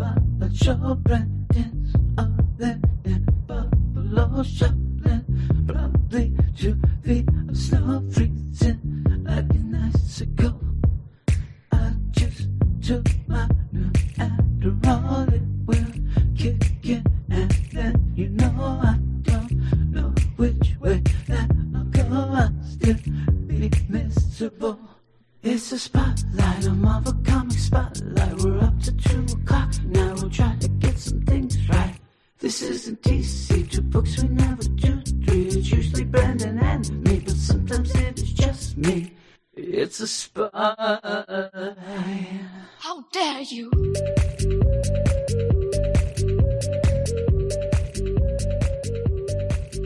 Spotlight your brandings are there in Buffalo shoveling. A spotlight. How dare you!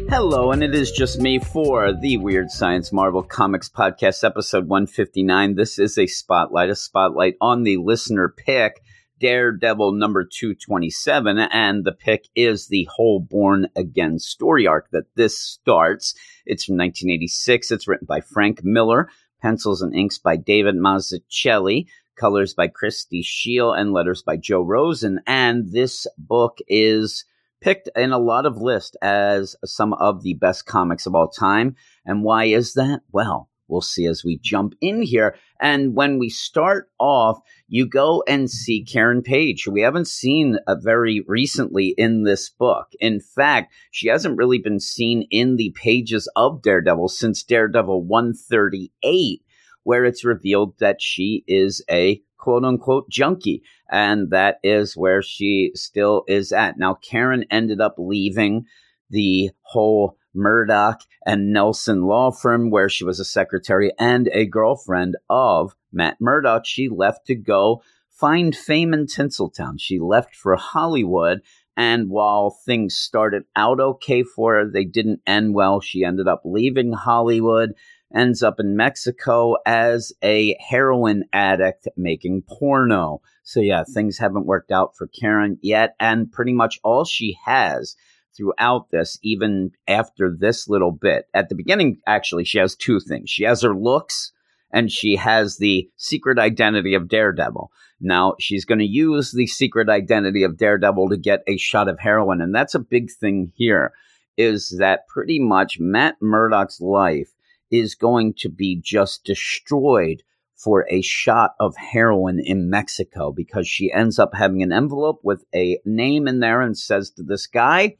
Hello, and it is just me for the Weird Science Marvel Comics Podcast, episode 159. This is a spotlight, a spotlight on the listener pick, Daredevil number 227, and the pick is the whole Born Again story arc that this starts. It's from 1986. It's written by Frank Miller, pencils and inks by David Mazzucchelli, colors by Christie Scheele, and letters by Joe Rosen. And this book is picked in a lot of lists as some of the best comics of all time. And why is that? Well, we'll see as we jump in here. And when we start off, you go and see Karen Page, who we haven't seen uh, very recently in this book. In fact, she hasn't really been seen in the pages of Daredevil since Daredevil 138, where it's revealed that she is a quote unquote junkie. And that is where she still is at. Now, Karen ended up leaving the whole Murdock and Nelson law firm where she was a secretary and a girlfriend of Matt Murdock. She left to go find fame in Tinseltown. She left for Hollywood. And while things started out okay for her, they didn't end well. She ended up leaving Hollywood ends up in Mexico as a heroin addict making porno. So, yeah, things haven't worked out for Karen yet. And pretty much all she has throughout this, even after this little bit, at the beginning, actually, she has two things. She has her looks and she has the secret identity of Daredevil. Now, she's going to use the secret identity of Daredevil to get a shot of heroin. And that's a big thing here is that pretty much Matt Murdock's life is going to be just destroyed for a shot of heroin in Mexico because she ends up having an envelope with a name in there and says to this guy,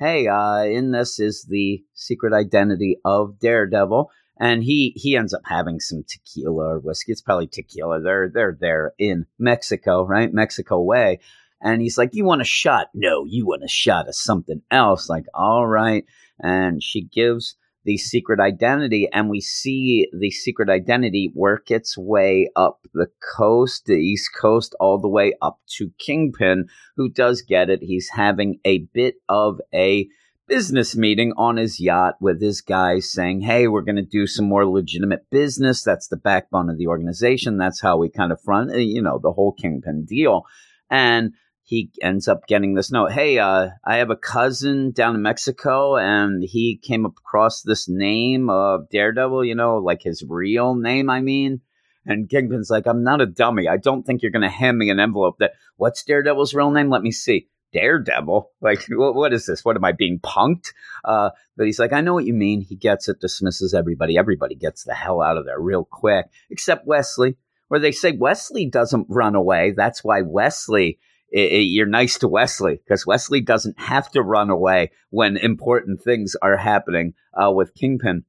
Hey, uh, in this is the secret identity of Daredevil. And he, he ends up having some tequila or whiskey. It's probably tequila. They're, they're there in Mexico, right? Mexico way. And he's like, You want a shot? No, you want a shot of something else. Like, all right. And she gives the secret identity, and we see the secret identity work its way up the coast, the East Coast, all the way up to Kingpin, who does get it. He's having a bit of a business meeting on his yacht with his guys saying, Hey, we're going to do some more legitimate business. That's the backbone of the organization. That's how we kind of front, you know, the whole Kingpin deal. And he ends up getting this note. Hey, uh, I have a cousin down in Mexico, and he came across this name of Daredevil. You know, like his real name. I mean, and Kingpin's like, I'm not a dummy. I don't think you're going to hand me an envelope that. What's Daredevil's real name? Let me see. Daredevil. Like, what, what is this? What am I being punked? Uh, but he's like, I know what you mean. He gets it, dismisses everybody. Everybody gets the hell out of there real quick, except Wesley, where they say Wesley doesn't run away. That's why Wesley it, it, you're nice to Wesley because Wesley doesn't have to run away when important things are happening uh, with Kingpin.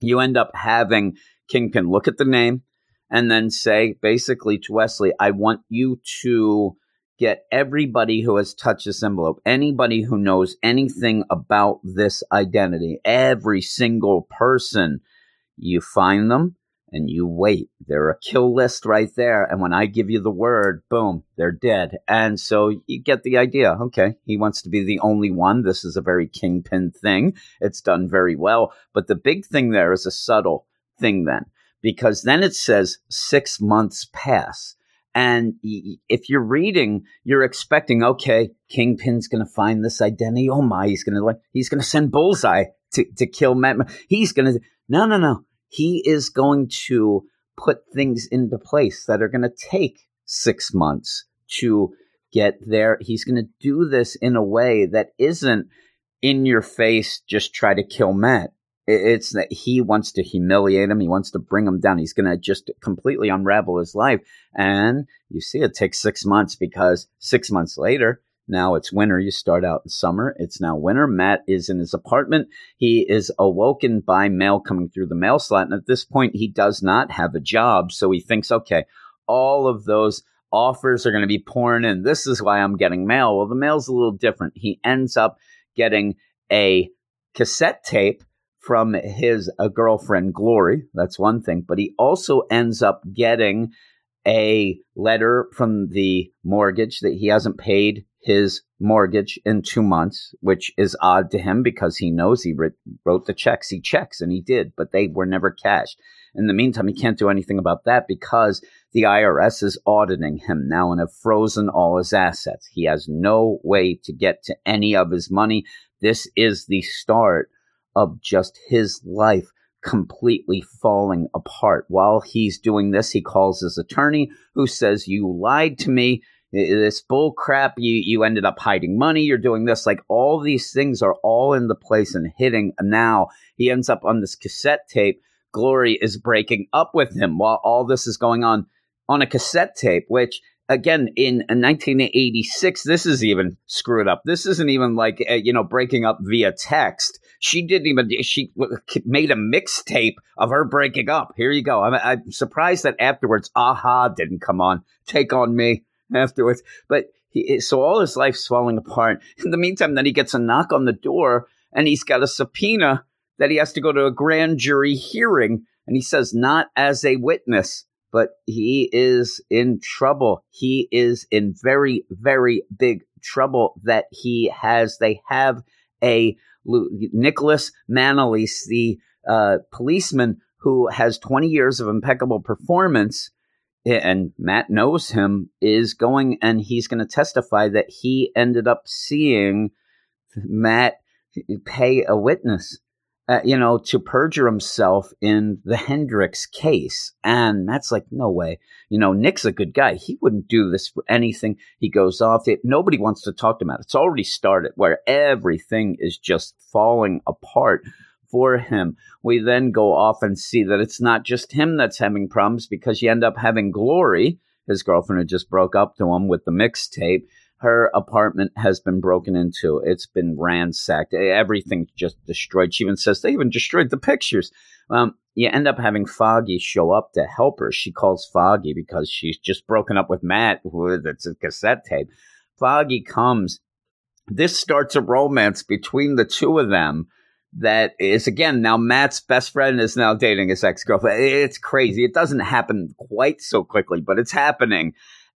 You end up having Kingpin look at the name and then say basically to Wesley, I want you to get everybody who has touched this envelope, anybody who knows anything about this identity, every single person, you find them and you wait. They're a kill list right there. And when I give you the word, boom, they're dead. And so you get the idea. Okay, he wants to be the only one. This is a very kingpin thing. It's done very well. But the big thing there is a subtle thing then, because then it says six months pass. And if you're reading, you're expecting, okay, Kingpin's going to find this identity. Oh my, he's going to like, he's going to send Bullseye to, to kill Matt. He's going to, no, no, no he is going to put things into place that are going to take six months to get there. He's going to do this in a way that isn't in your face, just try to kill Matt. It's that he wants to humiliate him. He wants to bring him down. He's going to just completely unravel his life. And you see, it takes six months because six months later, now it's winter. You start out in summer. It's now winter. Matt is in his apartment. He is awoken by mail coming through the mail slot. And at this point, he does not have a job. So he thinks, okay, all of those offers are going to be pouring in. This is why I'm getting mail. Well, the mail's a little different. He ends up getting a cassette tape from his girlfriend Glory. That's one thing, but he also ends up getting a letter from the mortgage that he hasn't paid his mortgage in two months, which is odd to him because he knows he wrote the checks. He checks, and he did, but they were never cashed. In the meantime, he can't do anything about that because the IRS is auditing him now and have frozen all his assets. He has no way to get to any of his money. This is the start of just his life completely falling apart. While he's doing this, he calls his attorney who says, You lied to me. This bull crap. You, you ended up hiding money. You're doing this. Like all these things are all in the place and hitting. Now he ends up on this cassette tape. Glory is breaking up with him while all this is going on on a cassette tape, which again in 1986 this is even screwed up this isn't even like uh, you know breaking up via text she didn't even she made a mixtape of her breaking up here you go I'm, I'm, surprised that afterwards a-ha didn't come on take on me afterwards but he, so all his life's falling apart in the meantime then he gets a knock on the door and he's got a subpoena that he has to go to a grand jury hearing and he says not as a witness but he is in trouble. He is in very, very big trouble that he has. They have a Nicholas Manolis, the uh, policeman who has 20 years of impeccable performance, and Matt knows him, is going and he's going to testify that he ended up seeing Matt pay a witness uh, you know, to perjure himself in the Hendricks case. And that's like, no way. You know, Nick's a good guy. He wouldn't do this for anything. He goes off. It, nobody wants to talk to it. It's already started where everything is just falling apart for him. We then go off and see that it's not just him that's having problems because you end up having Glory, his girlfriend who just broke up to him with the mixtape her apartment has been broken into. It's been ransacked. Everything's just destroyed. She even says they even destroyed the pictures. Um, you end up having Foggy show up to help her. She calls Foggy because she's just broken up with Matt, with a cassette tape. Foggy comes. This starts a romance between the two of them that is again now Matt's best friend is now dating his ex girlfriend. It's crazy. It doesn't happen quite so quickly, but it's happening.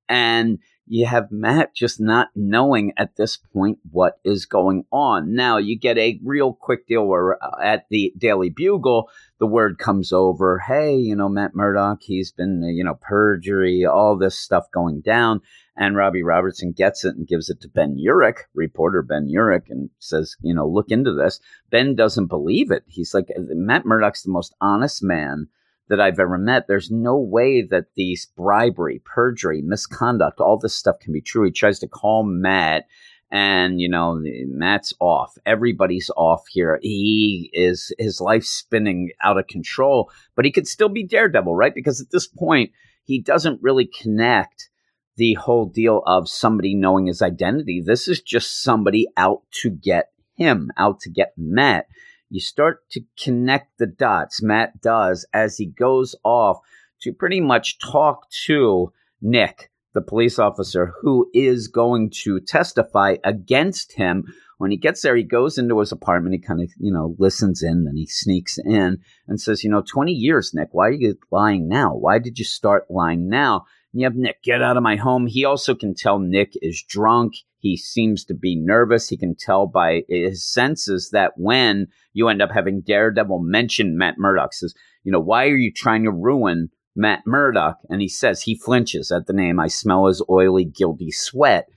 And you have Matt just not knowing at this point what is going on. Now, you get a real quick deal where uh, at the Daily Bugle, the word comes over hey, you know, Matt Murdock, he's been, uh, you know, perjury, all this stuff going down. And Robbie Robertson gets it and gives it to Ben Urich, reporter Ben Urich, and says, you know, look into this. Ben doesn't believe it. He's like, Matt Murdock's the most honest man that I've ever met. There's no way that these bribery, perjury, misconduct, all this stuff can be true. He tries to call Matt and you know Matt's off. Everybody's off here. He is his life spinning out of control, but he could still be Daredevil, right? Because at this point, he doesn't really connect the whole deal of somebody knowing his identity. This is just somebody out to get him, out to get Matt you start to connect the dots. Matt does as he goes off to pretty much talk to Nick, the police officer, who is going to testify against him. When he gets there, he goes into his apartment. He kind of, you know, listens in, then he sneaks in and says, You know, 20 years, Nick, why are you lying now? Why did you start lying now? Have Nick, get out of my home. He also can tell Nick is drunk. He seems to be nervous. He can tell by his senses that when you end up having Daredevil mention Matt Murdock, says, you know, why are you trying to ruin Matt Murdock? And he says he flinches at the name. I smell his oily, guilty sweat.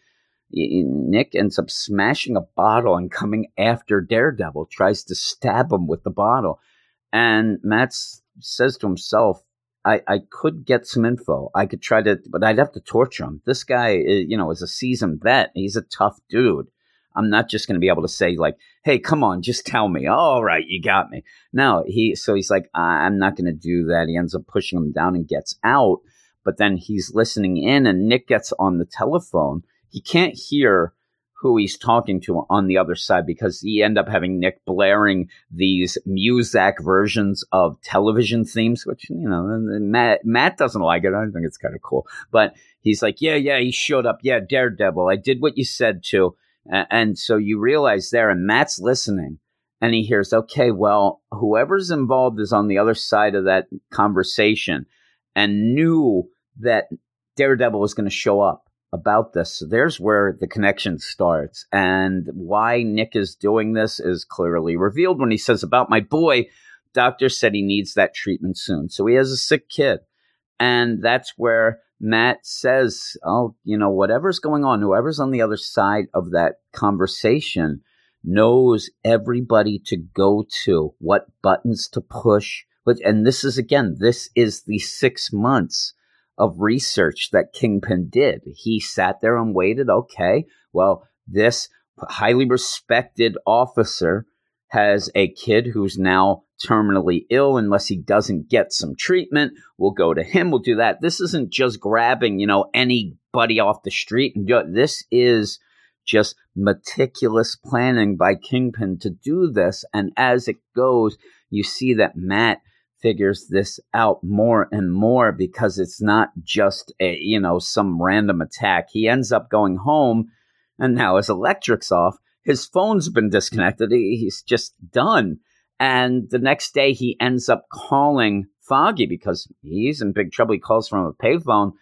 Nick ends up smashing a bottle and coming after Daredevil, tries to stab him with the bottle. And Matt says to himself, I, I could get some info. I could try to, but I'd have to torture him. This guy, eh, you know, is a seasoned vet. He's a tough dude. I'm not just going to be able to say like, "Hey, come on, just tell me." All right, you got me. No, he. So he's like, "I'm not going to do that." He ends up pushing him down and gets out. But then he's listening in, and Nick gets on the telephone. He can't hear who he's talking to on the other side because he end up having Nick blaring these Muzak versions of television themes, which you know Matt Matt doesn't like it. I think it's kind of cool, but he's like, yeah, yeah, he showed up, yeah, Daredevil, I did what you said to, and so you realize there, and Matt's listening. And he hears, okay, well, whoever's involved is on the other side of that conversation and knew that Daredevil was going to show up about this. So there's where the connection starts. And why Nick is doing this is clearly revealed when he says, About my boy, doctor said he needs that treatment soon. So he has a sick kid. And that's where Matt says, Oh, you know, whatever's going on, whoever's on the other side of that conversation knows everybody to go to, what buttons to push. But, And this is again, this is the six months of research that Kingpin did. He sat there and waited. Okay, well, this highly respected officer has a kid who's now terminally ill unless he doesn't get some treatment. We'll go to him. We'll do that. This isn't just grabbing, you know, anybody off the street and. This is just meticulous planning by Kingpin to do this. And as it goes, you see that Matt figures this out more and more because it's not just a you know some random attack. He ends up going home, and now his electric's off. His phone's been disconnected. He's just done. And the next day, he ends up calling Foggy because he's in big trouble. He calls from a payphone.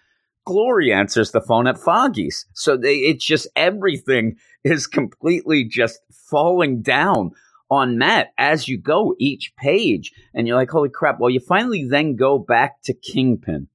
Glory answers the phone at Foggy's. So they, it's just everything is completely just falling down on Matt as you go each page. And you're like, holy crap. Well, you finally then go back to Kingpin,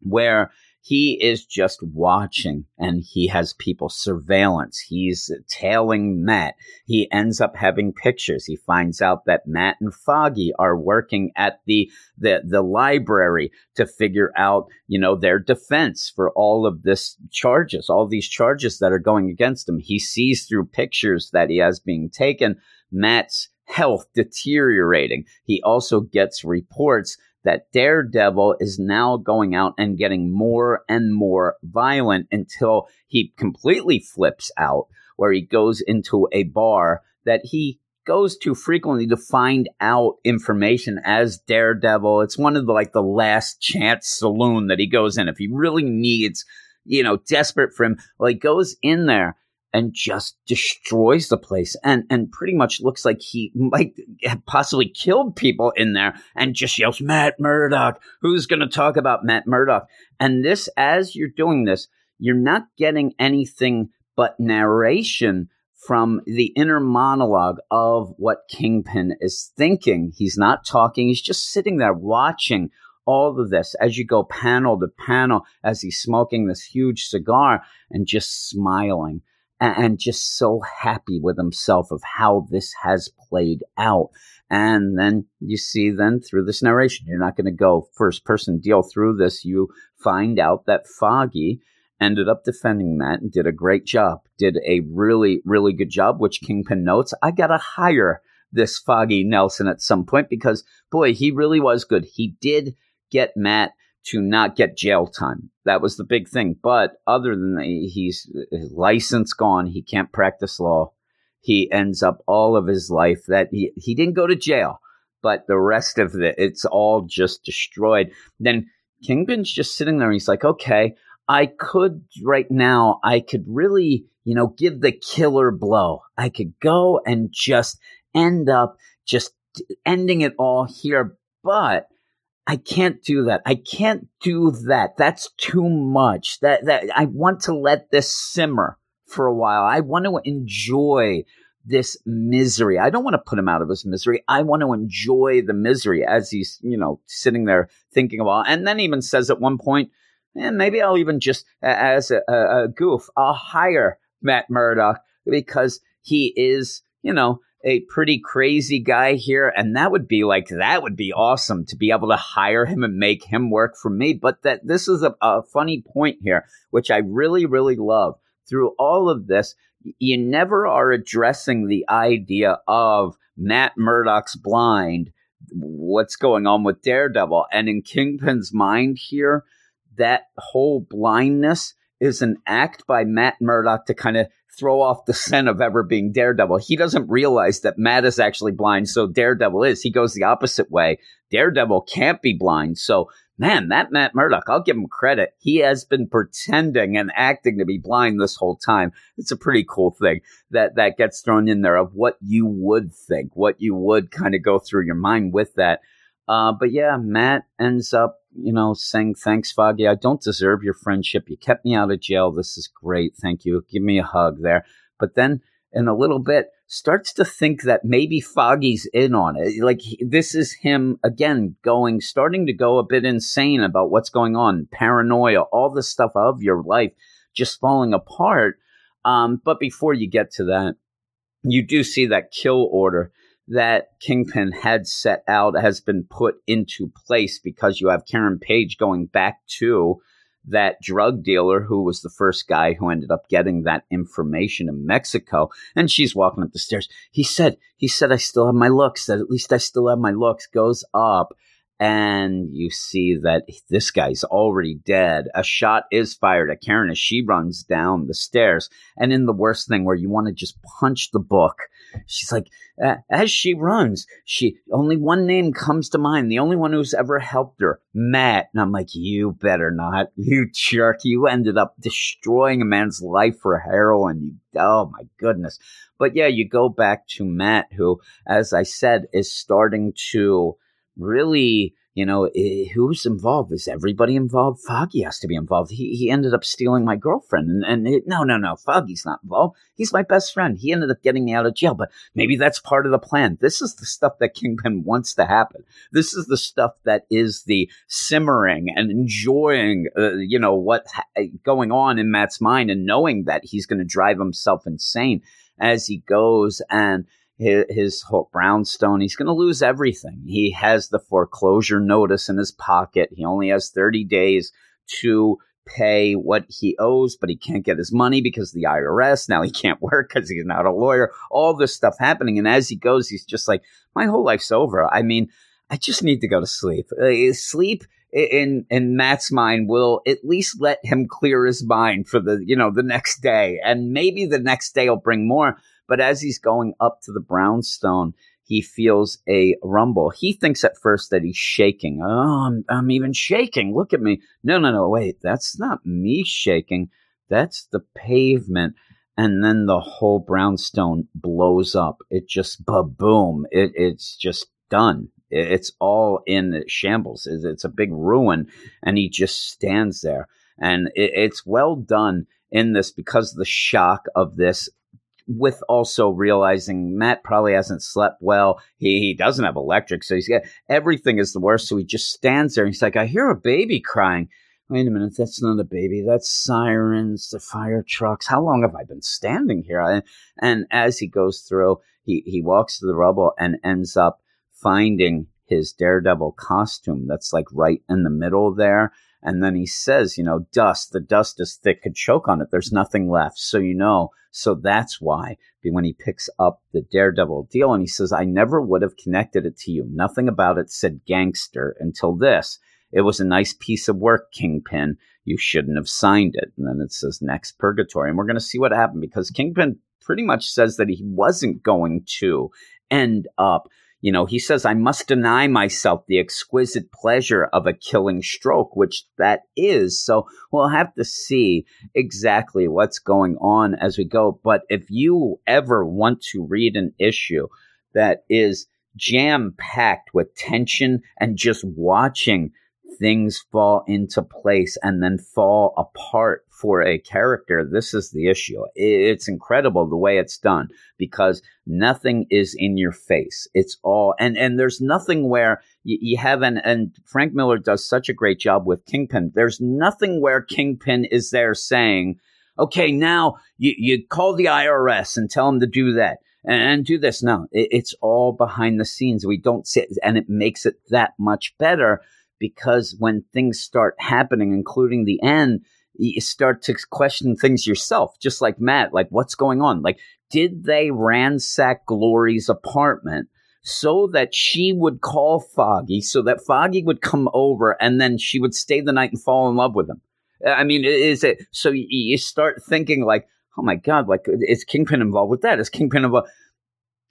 where he is just watching and he has people surveillance. He's tailing Matt. He ends up having pictures. He finds out that Matt and Foggy are working at the, the, the library to figure out, you know, their defense for all of this charges, all these charges that are going against him. He sees through pictures that he has being taken Matt's health deteriorating. He also gets reports that Daredevil is now going out and getting more and more violent until he completely flips out, where he goes into a bar that he goes to frequently to find out information as Daredevil. It's one of the like the last chance saloon that he goes in if he really needs, you know, desperate for him. Well, he goes in there and just destroys the place and and pretty much looks like he might have possibly killed people in there and just yells Matt Murdock who's going to talk about Matt Murdock? And this as you're doing this you're not getting anything but narration from the inner monologue of what Kingpin is thinking. He's not talking. He's just sitting there watching all of this as you go panel to panel as he's smoking this huge cigar and just smiling and just so happy with himself of how this has played out. And then you see then through this narration, you're not going to go first person deal through this. You find out that Foggy ended up defending Matt and did a great job, did a really, really good job, which Kingpin notes. I got to hire this Foggy Nelson at some point because, boy, he really was good. He did get Matt to not get jail time. That was the big thing. But other than that, he's his license gone. He can't practice law. He ends up all of his life that he, he didn't go to jail, but the rest of it, it's all just destroyed. Then Kingpin's just sitting there and he's like, okay, I could right now, I could really, you know, give the killer blow. I could go and just end up just ending it all here. But I can't do that. I can't do that. That's too much. That that I want to let this simmer for a while. I want to enjoy this misery. I don't want to put him out of his misery. I want to enjoy the misery as he's, you know, sitting there thinking about. And then even says at one point, and maybe I'll even just as a, a goof, I'll hire Matt Murdock because he is, you know, a pretty crazy guy here. And that would be like, that would be awesome to be able to hire him and make him work for me. But that this is a, a funny point here, which I really, really love. Through all of this, you never are addressing the idea of Matt Murdock's blind, what's going on with Daredevil. And in Kingpin's mind here, that whole blindness is an act by Matt Murdock to kind of throw off the scent of ever being Daredevil. He doesn't realize that Matt is actually blind, so Daredevil is. He goes the opposite way. Daredevil can't be blind. So, man, that Matt Murdock, I'll give him credit. He has been pretending and acting to be blind this whole time. It's a pretty cool thing that that gets thrown in there of what you would think, what you would kind of go through your mind with that. Uh, but yeah, Matt ends up you know, saying, Thanks, Foggy. I don't deserve your friendship. You kept me out of jail. This is great. Thank you. Give me a hug there. But then in a little bit, starts to think that maybe Foggy's in on it. Like this is him again going, starting to go a bit insane about what's going on, paranoia, all the stuff of your life just falling apart. Um, but before you get to that, you do see that kill order that Kingpin had set out has been put into place because you have Karen Page going back to that drug dealer who was the first guy who ended up getting that information in Mexico. And she's walking up the stairs. He said, he said, I still have my looks, that at least I still have my looks, goes up. And you see that this guy's already dead. A shot is fired at Karen as she runs down the stairs. And in the worst thing where you want to just punch the book She's like, as she runs, she only one name comes to mind. The only one who's ever helped her, Matt. And I'm like, you better not, you jerk. You ended up destroying a man's life for heroin. You, oh my goodness. But yeah, you go back to Matt, who, as I said, is starting to really you know, who's involved? Is everybody involved? Foggy has to be involved. He, he ended up stealing my girlfriend. And, and it, no, no, no, Foggy's not involved. He's my best friend. He ended up getting me out of jail, but maybe that's part of the plan. This is the stuff that Kingpin wants to happen. This is the stuff that is the simmering and enjoying, uh, you know, what's ha- eh, going on in Matt's mind and knowing that he's going to drive himself insane as he goes and, his, his whole brownstone. He's going to lose everything. He has the foreclosure notice in his pocket. He only has 30 days to pay what he owes, but he can't get his money because the IRS. Now he can't work because he's not a lawyer. All this stuff happening. And as he goes, he's just like, my whole life's over. I mean, I just need to go to sleep. Uh, sleep in in Matt's mind will at least let him clear his mind for the you know the next day, and maybe the next day will bring more. But as he's going up to the brownstone, he feels a rumble. He thinks at first that he's shaking. Oh, I'm, I'm even shaking. Look at me. No, no, no. Wait, that's not me shaking. That's the pavement. And then the whole brownstone blows up. It just ba boom. It, it's just done. It, it's all in shambles. It's, it's, a big ruin. And he just stands there. And it, it's well done in this because the shock of this with also realizing Matt probably hasn't slept well. He, he doesn't have electric, so he's got everything is the worst. So he just stands there and he's like, I hear a baby crying. Wait a minute, that's not a baby. That's sirens, the fire trucks. How long have I been standing here? And, and as he goes through, he, he walks to the rubble and ends up finding his daredevil costume that's like right in the middle there. And then he says, you know, dust, the dust is thick, could choke on it. There's nothing left. So, you know, so that's why when he picks up the Daredevil deal and he says, I never would have connected it to you. Nothing about it said gangster until this. It was a nice piece of work, Kingpin. You shouldn't have signed it. And then it says next purgatory. And we're going to see what happened because Kingpin pretty much says that he wasn't going to end up you know, he says, I must deny myself the exquisite pleasure of a killing stroke, which that is. So we'll have to see exactly what's going on as we go. But if you ever want to read an issue that is jam packed with tension and just watching things fall into place and then fall apart for a character, this is the issue. It's incredible the way it's done because nothing is in your face. It's all, and, and there's nothing where you, you have an, and Frank Miller does such a great job with Kingpin. There's nothing where Kingpin is there saying, okay, now you, you call the IRS and tell them to do that and, do this. No, it, it's all behind the scenes. We don't see it, and it makes it that much better because when things start happening, including the end, you start to question things yourself, just like Matt. Like, what's going on? Like, did they ransack Glory's apartment? so that she would call Foggy, so that Foggy would come over and then she would stay the night and fall in love with him. Uh, I mean, is it so you start thinking like, oh my God, like is Kingpin involved with that? Is Kingpin involved?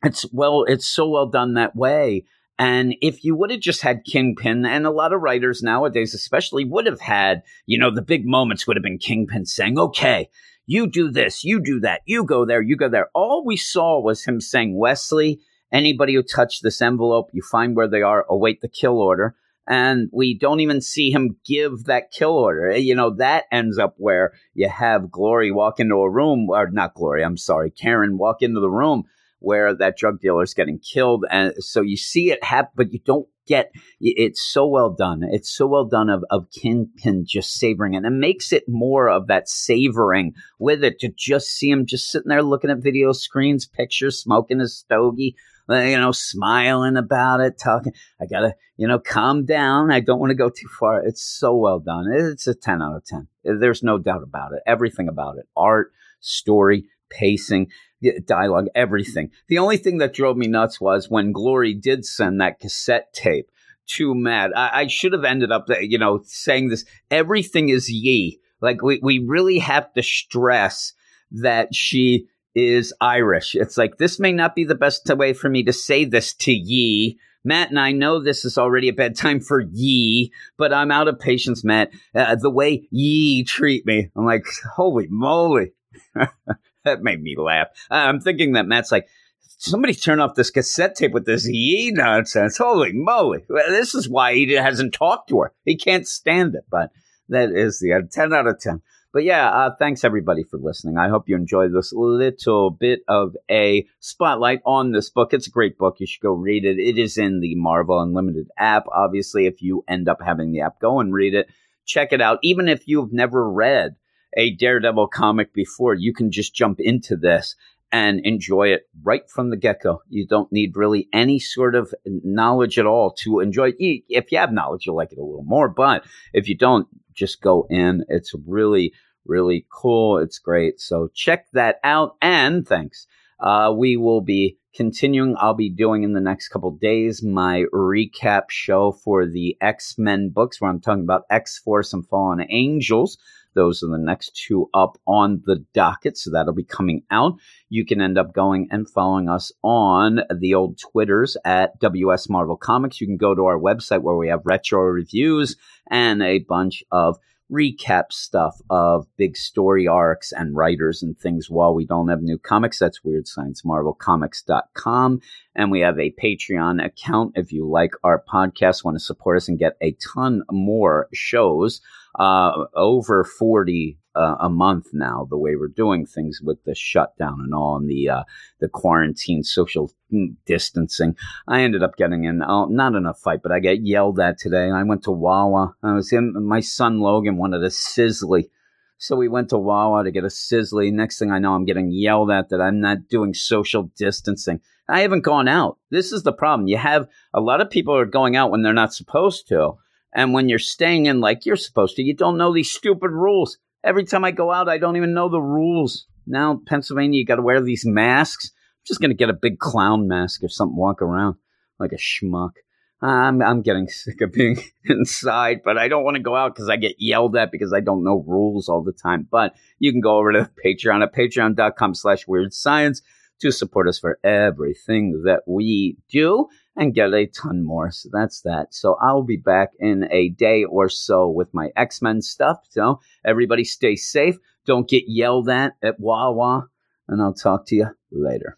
It's well, it's so well done that way. And if you would have just had Kingpin, and a lot of writers nowadays, especially, would have had, you know, the big moments would have been Kingpin saying, okay, you do this, you do that, you go there, you go there. All we saw was him saying, Wesley, Anybody who touched this envelope, you find where they are, await the kill order. And we don't even see him give that kill order. Eh, you know, that ends up where you have Glory walk into a room, or not Glory, I'm sorry, Karen walk into the room where that drug dealer is getting killed. And so you see it happen, but you don't get it's so well done. It's so well done of, of Kingpin just savoring it. And it makes it more of that savoring with it to just see him just sitting there looking at video screens, pictures, smoking his stogie, uh, you know, smiling about it, talking. I gotta, you know, calm down. I don't want to go too far. It's so well done. It's a 10 out of 10. There's no doubt about it. Everything about it art, story, pacing, dialogue, everything. The only thing that drove me nuts was when Glory did send that cassette tape to Matt. I, I should have ended up, you know, saying this. Everything is ye. Like we, we really have to stress that she is Irish. It's like, this may not be the best way for me to say this to ye. Matt and I know this is already a bad time for ye, but I'm out of patience, Matt. Uh, the way ye treat me, I'm like, holy moly. that made me laugh. I'm thinking that Matt's like, somebody turn off this cassette tape with this ye nonsense. Holy moly. This is why he hasn't talked to her. He can't stand it, but that is the uh, 10 out of 10. But yeah, uh, thanks everybody for listening. I hope you enjoyed this little bit of a spotlight on this book. It's a great book. You should go read it. It is in the Marvel Unlimited app. Obviously, if you end up having the app, go and read it. Check it out. Even if you've never read a Daredevil comic before, you can just jump into this and enjoy it right from the get go. You don't need really any sort of knowledge at all to enjoy it. If you have knowledge, you'll like it a little more. But if you don't, just go in. It's really, really cool. It's great. So check that out. And thanks. Uh, we will be continuing. I'll be doing in the next couple days my recap show for the X Men books, where I'm talking about X Force and Fallen Angels. Those are the next two up on the docket, so that'll be coming out. You can end up going and following us on the old Twitters at WS Marvel Comics. You can go to our website where we have retro reviews and a bunch of recap stuff of big story arcs and writers and things while we don't have new comics. That's Weird Science Marvel Comics.com. And we have a Patreon account if you like our podcast, want to support us and get a ton more shows uh, over 40 uh, a month now, the way we're doing things with the shutdown and all and the, uh, the quarantine social distancing. I ended up getting in, oh, not in a fight, but I got yelled at today. I went to Wawa. I was in, my son Logan wanted a Sizzli. So we went to Wawa to get a Sizzli. Next thing I know, I'm getting yelled at that I'm not doing social distancing. I haven't gone out. This is the problem. You have a lot of people are going out when they're not supposed to. And when you're staying in like you're supposed to, you don't know these stupid rules. Every time I go out, I don't even know the rules. Now, Pennsylvania, you got to wear these masks. I'm just going to get a big clown mask or something, walk around like a schmuck. I'm, I'm getting sick of being inside, but I don't want to go out because I get yelled at because I don't know rules all the time. But you can go over to Patreon at patreon.com slash weird science to support us for everything that we do and get a ton more. So that's that. So I'll be back in a day or so with my X Men stuff. So everybody stay safe. Don't get yelled at at Wawa. And I'll talk to you later.